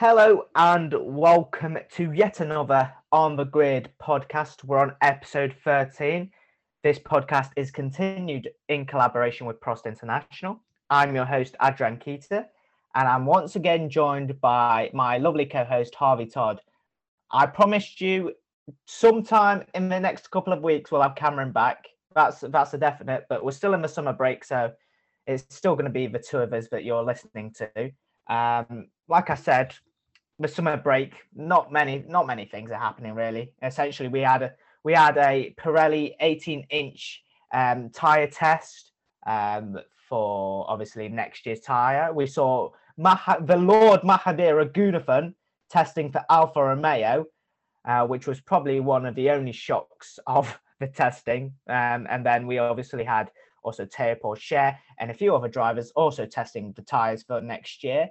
Hello and welcome to yet another On the Grid podcast. We're on episode 13. This podcast is continued in collaboration with Prost International. I'm your host, Adrian Keita, and I'm once again joined by my lovely co host, Harvey Todd. I promised you sometime in the next couple of weeks we'll have Cameron back. That's that's a definite, but we're still in the summer break, so it's still going to be the two of us that you're listening to. Um, like I said, the summer break, not many, not many things are happening really. Essentially, we had a we had a Pirelli 18 inch um, tire test um, for obviously next year's tire. We saw the Lord Mahaveer Raghunathan testing for Alfa Romeo, uh, which was probably one of the only shocks of the testing. Um, and then we obviously had also Teo Pourchaire and a few other drivers also testing the tires for next year.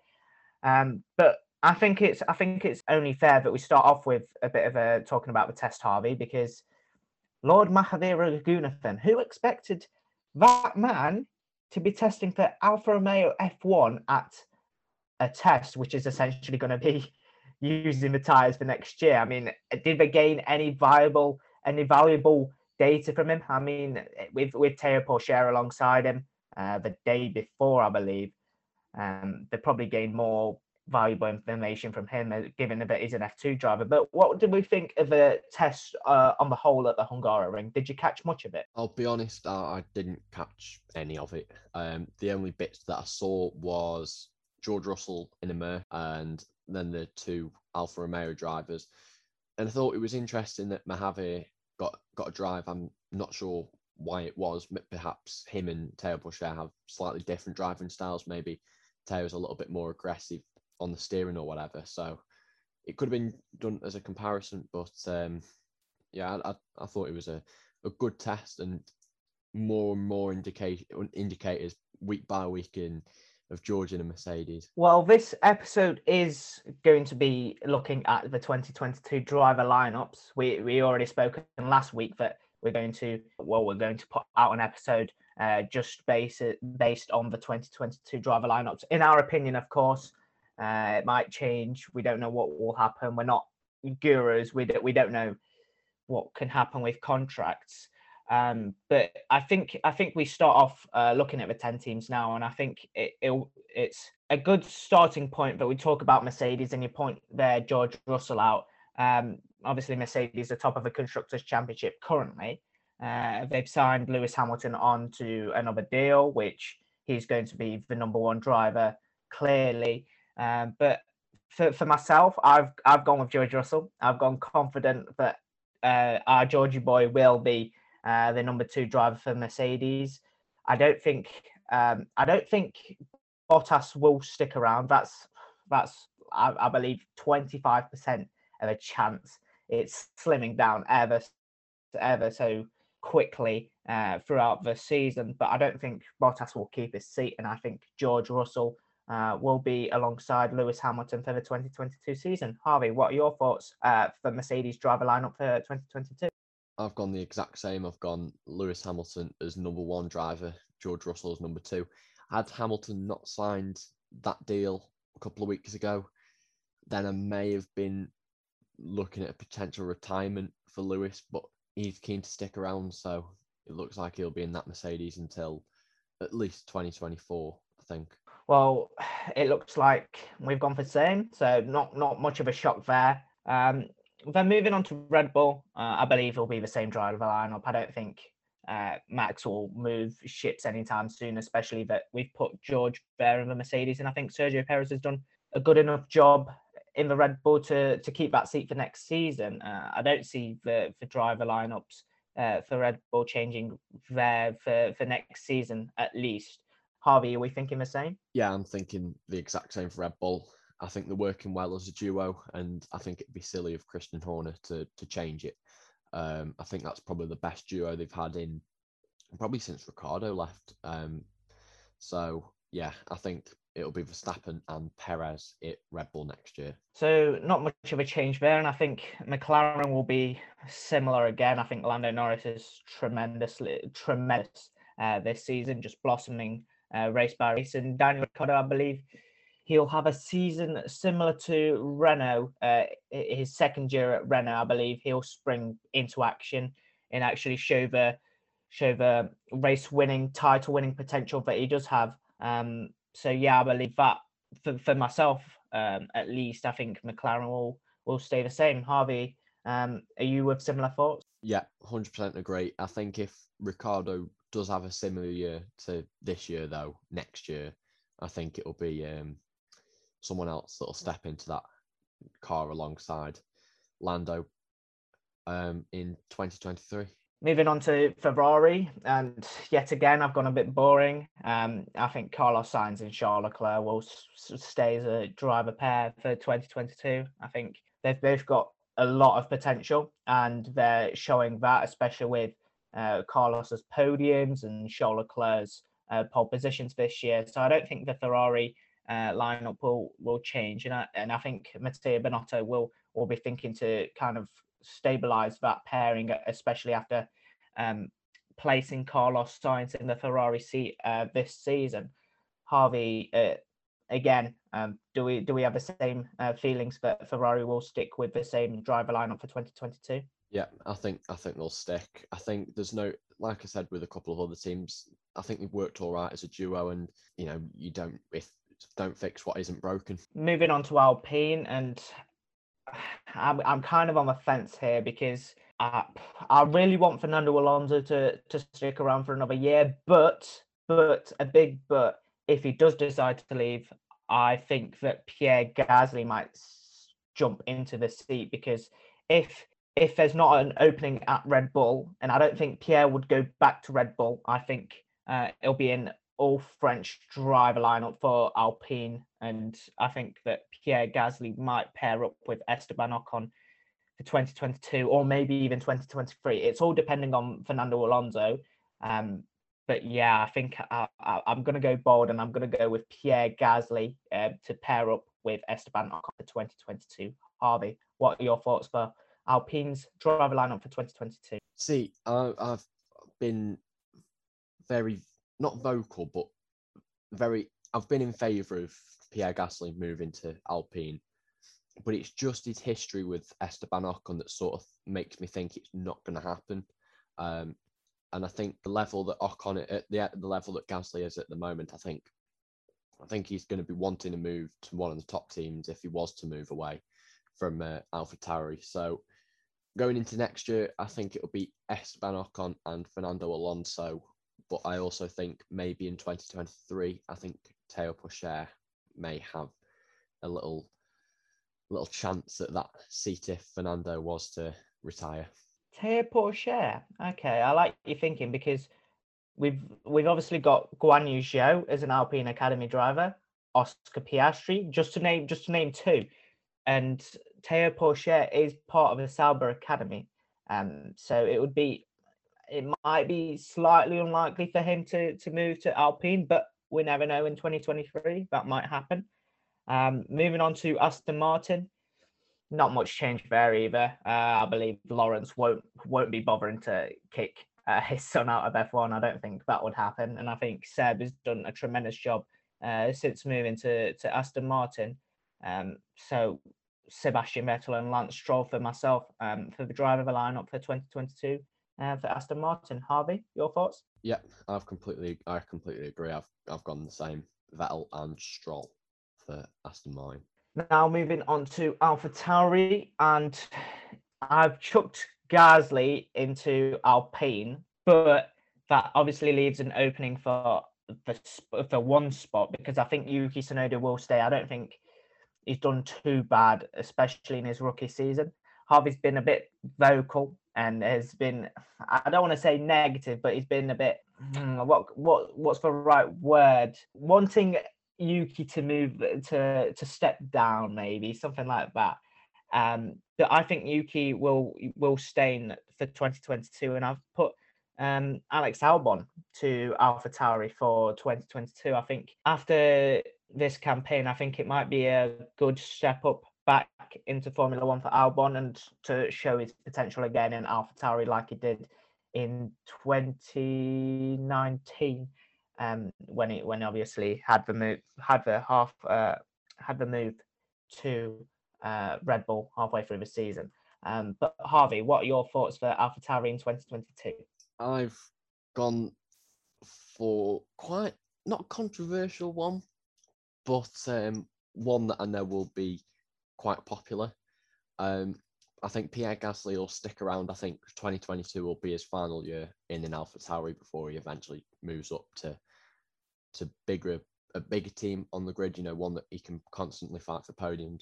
Um, but I think it's I think it's only fair that we start off with a bit of a talking about the test, Harvey, because Lord Mahaveer Raghunathan, who expected that man to be testing for Alfa Romeo F1 at a test, which is essentially going to be using the tires for next year. I mean, did they gain any viable, any valuable data from him? I mean, with with Teo Pourchaire alongside him uh, the day before, I believe, um, they probably gained more valuable information from him, uh, given that he's an F2 driver. But what did we think of the test uh, on the whole at the Hungaroring? Did you catch much of it? I'll be honest, I, didn't catch any of it. Um, the only bits that I saw was George Russell in a Mer and then the two Alfa Romeo drivers. And I thought it was interesting that Mahaveer got got a drive. I'm not sure why it was. Perhaps him and Teo Pourchaire have slightly different driving styles. Maybe Teo's a little bit more aggressive on the steering or whatever. So it could have been done as a comparison, but um, yeah, I, I thought it was a, a good test and more and more indicators week by week in of George and Mercedes. Well, this episode is going to be looking at the 2022 driver lineups. We we already spoke last week that we're going to well we're going to put out an episode uh, just based based on the 2022 driver lineups. In our opinion, of course, uh, it might change. We don't know what will happen. We're not gurus. We don't, we don't know what can happen with contracts. Um, but I think I think we start off uh, looking at the ten teams now, and I think it, it, it's a good starting point. But we talk about Mercedes, and you point there George Russell out. Um, obviously, Mercedes are top of the constructors' championship currently. Uh, they've signed Lewis Hamilton on to another deal, which he's going to be the number one driver clearly. Um, but for, for myself, I've I've gone with George Russell. I've gone confident that uh, our Georgie boy will be uh, the number two driver for Mercedes. I don't think um, I don't think Bottas will stick around. That's that's I, I believe twenty five percent of a chance. It's slimming down ever ever so quickly uh, throughout the season. But I don't think Bottas will keep his seat, and I think George Russell uh, will be alongside Lewis Hamilton for the 2022 season. Harvey, what are your thoughts uh, for Mercedes driver lineup for 2022? I've gone the exact same. I've gone Lewis Hamilton as number one driver, George Russell as number two. Had Hamilton not signed that deal a couple of weeks ago, then I may have been looking at a potential retirement for Lewis, but he's keen to stick around, so it looks like he'll be in that Mercedes until at least 2024, I think. Well, it looks like we've gone for the same, so not not much of a shock there. Um, then moving on to Red Bull, uh, I believe it'll be the same driver lineup. I don't think uh, Max will move ships anytime soon, especially that we've put George there in the Mercedes, and I think Sergio Perez has done a good enough job in the Red Bull to to keep that seat for next season. Uh, I don't see the the driver lineups uh, for Red Bull changing there for for next season at least. Harvey, are we thinking the same? Yeah, I'm thinking the exact same for Red Bull. I think they're working well as a duo, and I think it'd be silly of Christian Horner to to change it. Um, I think that's probably the best duo they've had in probably since Ricciardo left. Um, so yeah, I think it'll be Verstappen and Perez at Red Bull next year. So not much of a change there, and I think McLaren will be similar again. I think Lando Norris is tremendously tremendous uh, this season, just blossoming uh, race by race. And Daniel Ricciardo, I believe, he'll have a season similar to Renault, uh, his second year at Renault, I believe. He'll spring into action and actually show the show the race winning, title winning potential that he does have. Um, so yeah, I believe that for, for myself, um, at least, I think McLaren will will stay the same. Harvey, um, are you with similar thoughts? Yeah, hundred percent agree. I think if Ricciardo does have a similar year to this year, though, next year, I think it'll be um, someone else that'll step into that car alongside Lando um, in 2023. Moving on to Ferrari, and yet again, I've gone a bit boring. Um, I think Carlos Sainz and Charles Leclerc will s- stay as a driver pair for 2022. I think they've both got a lot of potential, and they're showing that, especially with uh, Carlos's podiums and Charles Leclerc's uh, pole positions this year. So I don't think the Ferrari uh, lineup will will change, and I and I think Mattia Binotto will will be thinking to kind of stabilize that pairing, especially after um, placing Carlos Sainz in the Ferrari seat uh, this season. Harvey, uh, again, um, do we do we have the same uh, feelings that Ferrari will stick with the same driver lineup for 2022? Yeah, I think I think they'll stick. I think there's no, like I said, with a couple of other teams, I think they've worked all right as a duo, and you know, you don't if don't fix what isn't broken. Moving on to Alpine, and I'm I'm kind of on the fence here because I I really want Fernando Alonso to to stick around for another year, but but a big but if he does decide to leave, I think that Pierre Gasly might jump into the seat because if if there's not an opening at Red Bull, and I don't think Pierre would go back to Red Bull, I think uh, it'll be an all French driver lineup for Alpine, and I think that Pierre Gasly might pair up with Esteban Ocon for 2022 or maybe even 2023. It's all depending on Fernando Alonso. Um, but yeah, I think I, am going to go bold and I'm going to go with Pierre Gasly uh, to pair up with Esteban Ocon for 2022. Harvey, what are your thoughts for Alpine's driver lineup for 2022? See, I've been very not vocal, but very. I've been in favour of Pierre Gasly moving to Alpine, but it's just his history with Esteban Ocon that sort of makes me think it's not going to happen. Um, and I think the level that Ocon at the, the level that Gasly is at the moment, I think, I think he's going to be wanting to move to one of the top teams if he was to move away from uh, AlphaTauri. So going into next year, I think it'll be Esteban Ocon and Fernando Alonso but I also think maybe in 2023, I think Teo Pourchaire may have a little little chance at that seat if Fernando was to retire. Teo Pourchaire. Okay, I like your thinking because we've we've obviously got Guan Yu Zhou as an Alpine Academy driver, Oscar Piastri, just to name just to name two, and Teo Pourchaire is part of the Sauber Academy. Um, so it would be it might be slightly unlikely for him to to move to Alpine, but we never know in 2023 that might happen. Um, moving on to Aston Martin, not much change there either. Uh, I believe Lawrence won't won't be bothering to kick uh, his son out of F1. I don't think that would happen, and I think Seb has done a tremendous job uh, since moving to to Aston Martin. Um, so Sebastian Vettel and Lance Stroll for myself um, for the driver of the lineup for 2022 uh, for Aston Martin. Harvey, your thoughts? Yeah, I've completely, I completely agree. I've, I've gone the same. Vettel and Stroll for Aston Martin. Now moving on to Alpha Tauri, and I've chucked Gasly into Alpine, but that obviously leaves an opening for the for one spot because I think Yuki Tsunoda will stay. I don't think he's done too bad, especially in his rookie season. Harvey's been a bit vocal and has been I don't want to say negative, but he's been a bit hmm, what what what's the right word? Wanting Yuki to move to to step down, maybe something like that. Um, but I think Yuki will will stay in for 2022, and I've put um, Alex Albon to Alpha AlphaTauri for 2022. I think after this campaign, I think it might be a good step up back into Formula One for Albon and to show his potential again in AlphaTauri like he did in 2019 um, when he when he obviously had the move had the half uh, had the move to uh, Red Bull halfway through the season. Um, but Harvey, what are your thoughts for AlphaTauri in 2022? I've gone for quite not controversial one, but um, one that I know will be quite popular. Um, I think Pierre Gasly will stick around. I think 2022 will be his final year in an AlphaTauri before he eventually moves up to to bigger a bigger team on the grid. You know, one that he can constantly fight for podiums.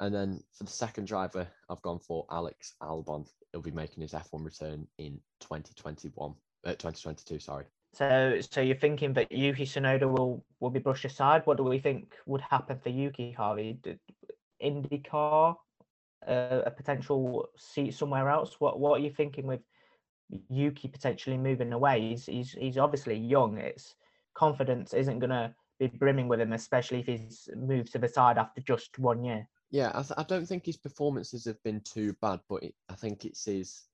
And then for the second driver, I've gone for Alex Albon. He'll be making his F1 return in 2021, uh, 2022. Sorry. So, so you're thinking that Yuki Tsunoda will will be brushed aside? What do we think would happen for Yuki Harvey? IndyCar, uh, a potential seat somewhere else? What What are you thinking with Yuki potentially moving away? He's he's he's obviously young. It's confidence isn't going to be brimming with him, especially if he's moved to the side after just one year. Yeah, I, th- I don't think his performances have been too bad, but it, I think it's his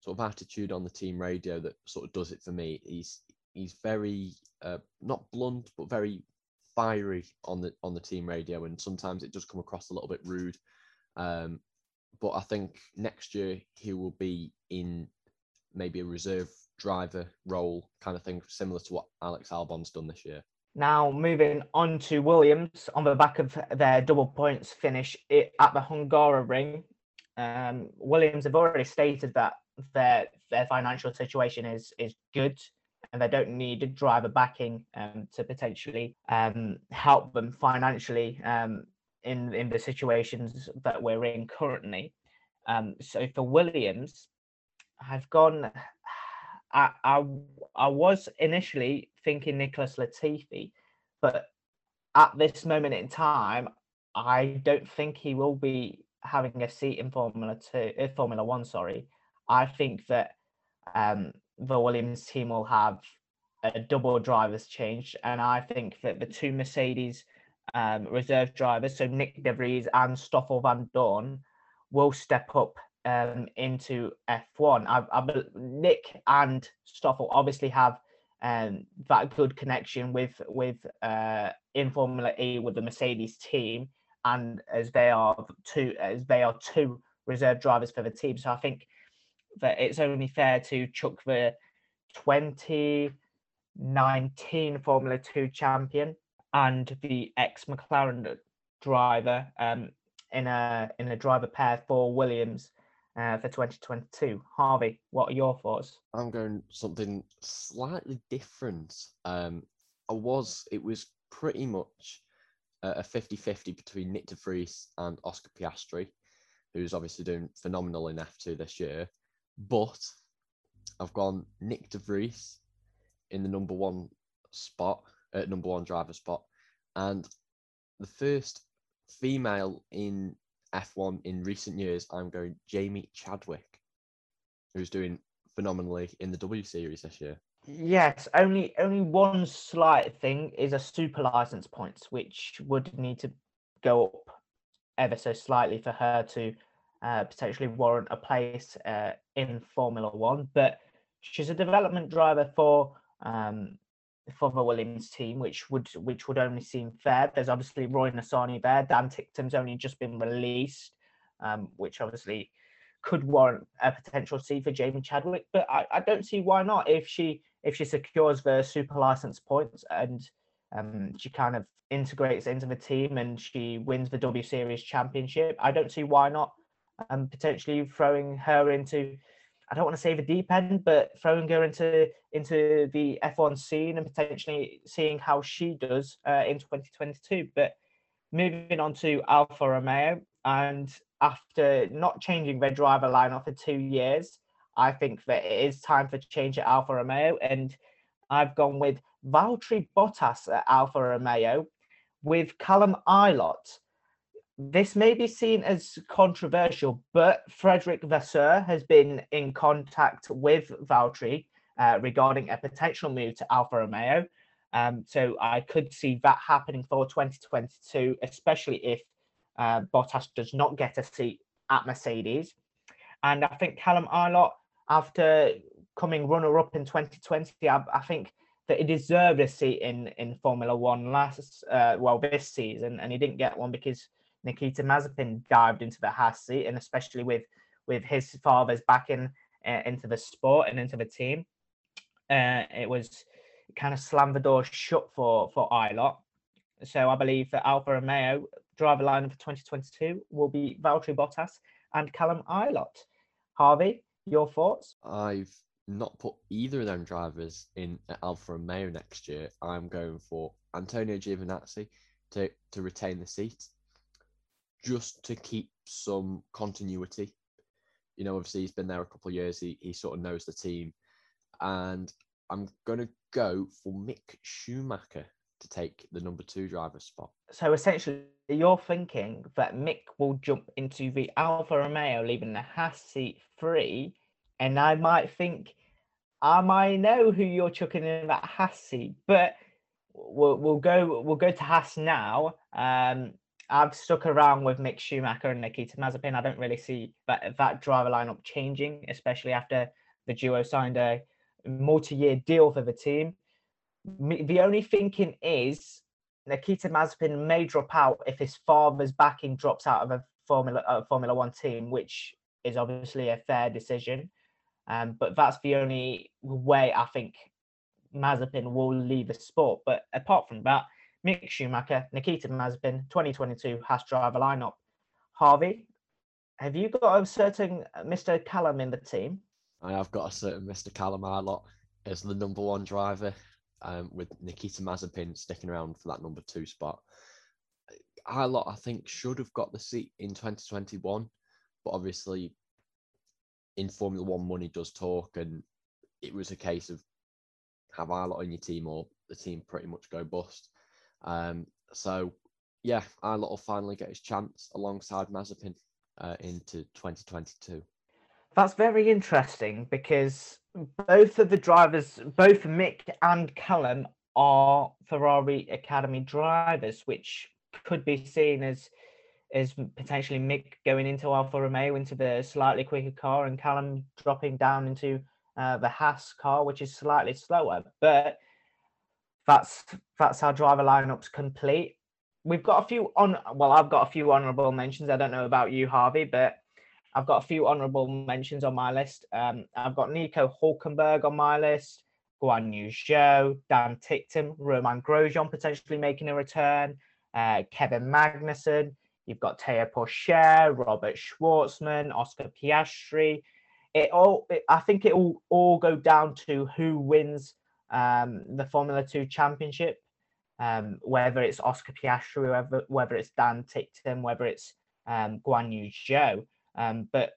sort of attitude on the team radio that sort of does it for me. He's he's very uh, not blunt, but very fiery on the on the team radio, and sometimes it does come across a little bit rude. Um, but I think next year he will be in maybe a reserve driver role kind of thing, similar to what Alex Albon's done this year. Now moving on to Williams on the back of their double points finish at the Hungaroring. Um, Williams have already stated that their their financial situation is is good and they don't need a driver backing um, to potentially um, help them financially um, in in the situations that we're in currently. Um, so for Williams, I've gone I, I I was initially thinking Nicholas Latifi, but at this moment in time, I don't think he will be having a seat in Formula Two, uh, Formula One. Sorry, I think that um, the Williams team will have a double drivers change, and I think that the two Mercedes um, reserve drivers, so Nyck De Vries and Stoffel Vandoorne, will step up um, into F1. I, I, Nyck and Stoffel obviously have um, that good connection with with uh, in Formula E with the Mercedes team, and as they are two as they are two reserve drivers for the team. So I think that it's only fair to chuck the 2019 Formula Two champion and the ex McLaren driver um, in a in a driver pair for Williams uh, for 2022. Harvey, what are your thoughts? I'm going something slightly different. Um, I was, it was pretty much a 50 50 between Nyck de Vries and Oscar Piastri, who's obviously doing phenomenal in F2 this year. But I've gone Nyck de Vries in the number one spot, uh, number one driver spot. And the first female in F1 in recent years, I'm going Jamie Chadwick, who's doing phenomenally in the W Series this year. Yes, only only one slight thing is a super license points, which would need to go up ever so slightly for her to uh, potentially warrant a place uh, in Formula One. But she's a development driver for um, for the Williams team, which would which would only seem fair. There's obviously Roy Nissany there. Dan Ticktum's only just been released, um, which obviously could warrant a potential seat for Jamie Chadwick. But I, I don't see why not if she if she secures the super license points and um, she kind of integrates into the team and she wins the W Series championship. I don't see why not um, potentially throwing her into I don't want to say the deep end, but throwing her into into the F1 scene and potentially seeing how she does uh, in 2022. But moving on to Alfa Romeo, and after not changing their driver lineup for two years, I think that it is time for change at Alfa Romeo, and I've gone with Valtteri Bottas at Alfa Romeo with Callum Ilott this may be seen as controversial, but Frédéric Vasseur has been in contact with Valtteri uh, regarding a potential move to Alfa Romeo. Um, so I could see that happening for 2022, especially if uh, Bottas does not get a seat at Mercedes. And I think Callum Ilott, after coming runner up in 2020, I, I think that he deserved a seat in in Formula One last uh, well this season, and he didn't get one because Nikita Mazepin dived into the Haas seat, and especially with with his father's backing uh, into the sport and into the team, uh, it was kind of slammed the door shut for for Ilott. So I believe that Alfa Romeo driver line for 2022 will be Valtteri Bottas and Callum Ilott. Harvey, your thoughts? I've not put either of them drivers in Alfa Romeo next year. I'm going for Antonio Giovinazzi to, to retain the seat, just to keep some continuity. You know, obviously he's been there a couple of years. He he sort of knows the team, and I'm going to go for Mick Schumacher to take the number two driver spot. So essentially, you're thinking that Mick will jump into the Alfa Romeo, leaving the Haas seat free, and I might think I might know who you're chucking in that Haas seat, but we'll, we'll go we'll go to Haas now. Um, I've stuck around with Mick Schumacher and Nikita Mazepin. I don't really see that that driver lineup changing, especially after the duo signed a multi-year deal for the team. The only thinking is Nikita Mazepin may drop out if his father's backing drops out of a Formula Formula One team, which is obviously a fair decision. Um, but that's the only way I think Mazepin will leave the sport. But apart from that, Mick Schumacher, Nikita Mazepin, 2022 Haas driver lineup. Harvey, have you got a certain Mr. Callum in the team? I have got a certain Mr. Callum Ilott as the number one driver, um, with Nikita Mazepin sticking around for that number two spot. Ilott, I think, should have got the seat in 2021, but obviously in Formula One, money does talk, and it was a case of have Ilott on your team or the team pretty much go bust. Um, so, yeah, Ilott will finally get his chance alongside Mazepin uh, into 2022. That's very interesting because both of the drivers, both Mick and Callum, are Ferrari Academy drivers, which could be seen as is potentially Mick going into Alfa Romeo into the slightly quicker car and Callum dropping down into uh, the Haas car, which is slightly slower. But that's that's our driver lineups complete. We've got a few on. Well, I've got a few honourable mentions. I don't know about you, Harvey, but I've got a few honourable mentions on my list. Um, I've got Nico Hulkenberg on my list, Guan Yu Zhou, Dan Ticktum, Romain Grosjean potentially making a return, uh, Kevin Magnussen. You've got Teo Pourchaire, Robert Shwartzman, Oscar Piastri. It all, it, I think, it will all go down to who wins um, the Formula Two Championship. Um, whether it's Oscar Piastri, whether whether it's Dan Ticktum, whether it's um, Guan Yu Zhou. Um, but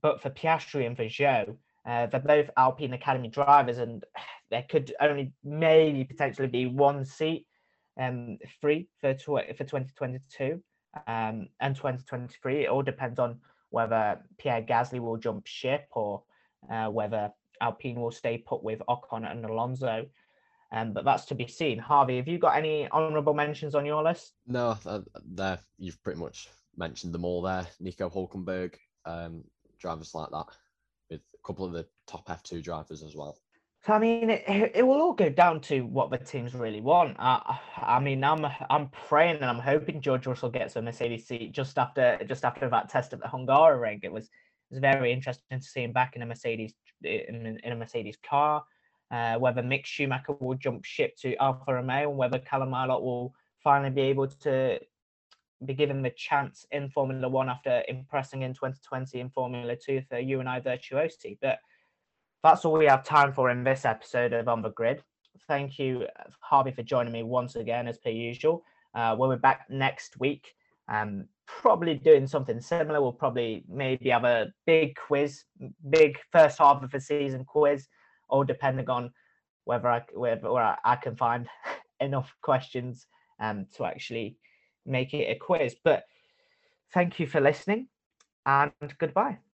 but for Piastri and for Zhou, uh, they're both Alpine Academy drivers, and there could only maybe potentially be one seat um, free for tw- for 2022 um, and 2023. It all depends on whether Pierre Gasly will jump ship or uh, whether Alpine will stay put with Ocon and Alonso. Um, but that's to be seen. Harvey, have you got any honourable mentions on your list? No, uh, there you've pretty much mentioned them all there. Nico Hulkenberg, um, drivers like that, with a couple of the top F2 drivers as well. So I mean, it, it will all go down to what the teams really want. I, I mean, I'm I'm praying and I'm hoping George Russell gets a Mercedes seat just after just after that test at the Hungaroring. It was it was very interesting to see him back in a Mercedes in, in a Mercedes car. Uh, whether Mick Schumacher will jump ship to Alfa Romeo and whether Callum Ilott will finally be able to be given the chance in Formula One after impressing in 2020 in Formula Two for UNI-Virtuosi. But that's all we have time for in this episode of On the Grid. Thank you, Harvey, for joining me once again, as per usual. Uh, we'll be back next week. Um, probably doing something similar. We'll probably maybe have a big quiz, big first half of the season quiz, all depending on whether I whether I can find enough questions um, to actually make it a quiz. But thank you for listening, and goodbye.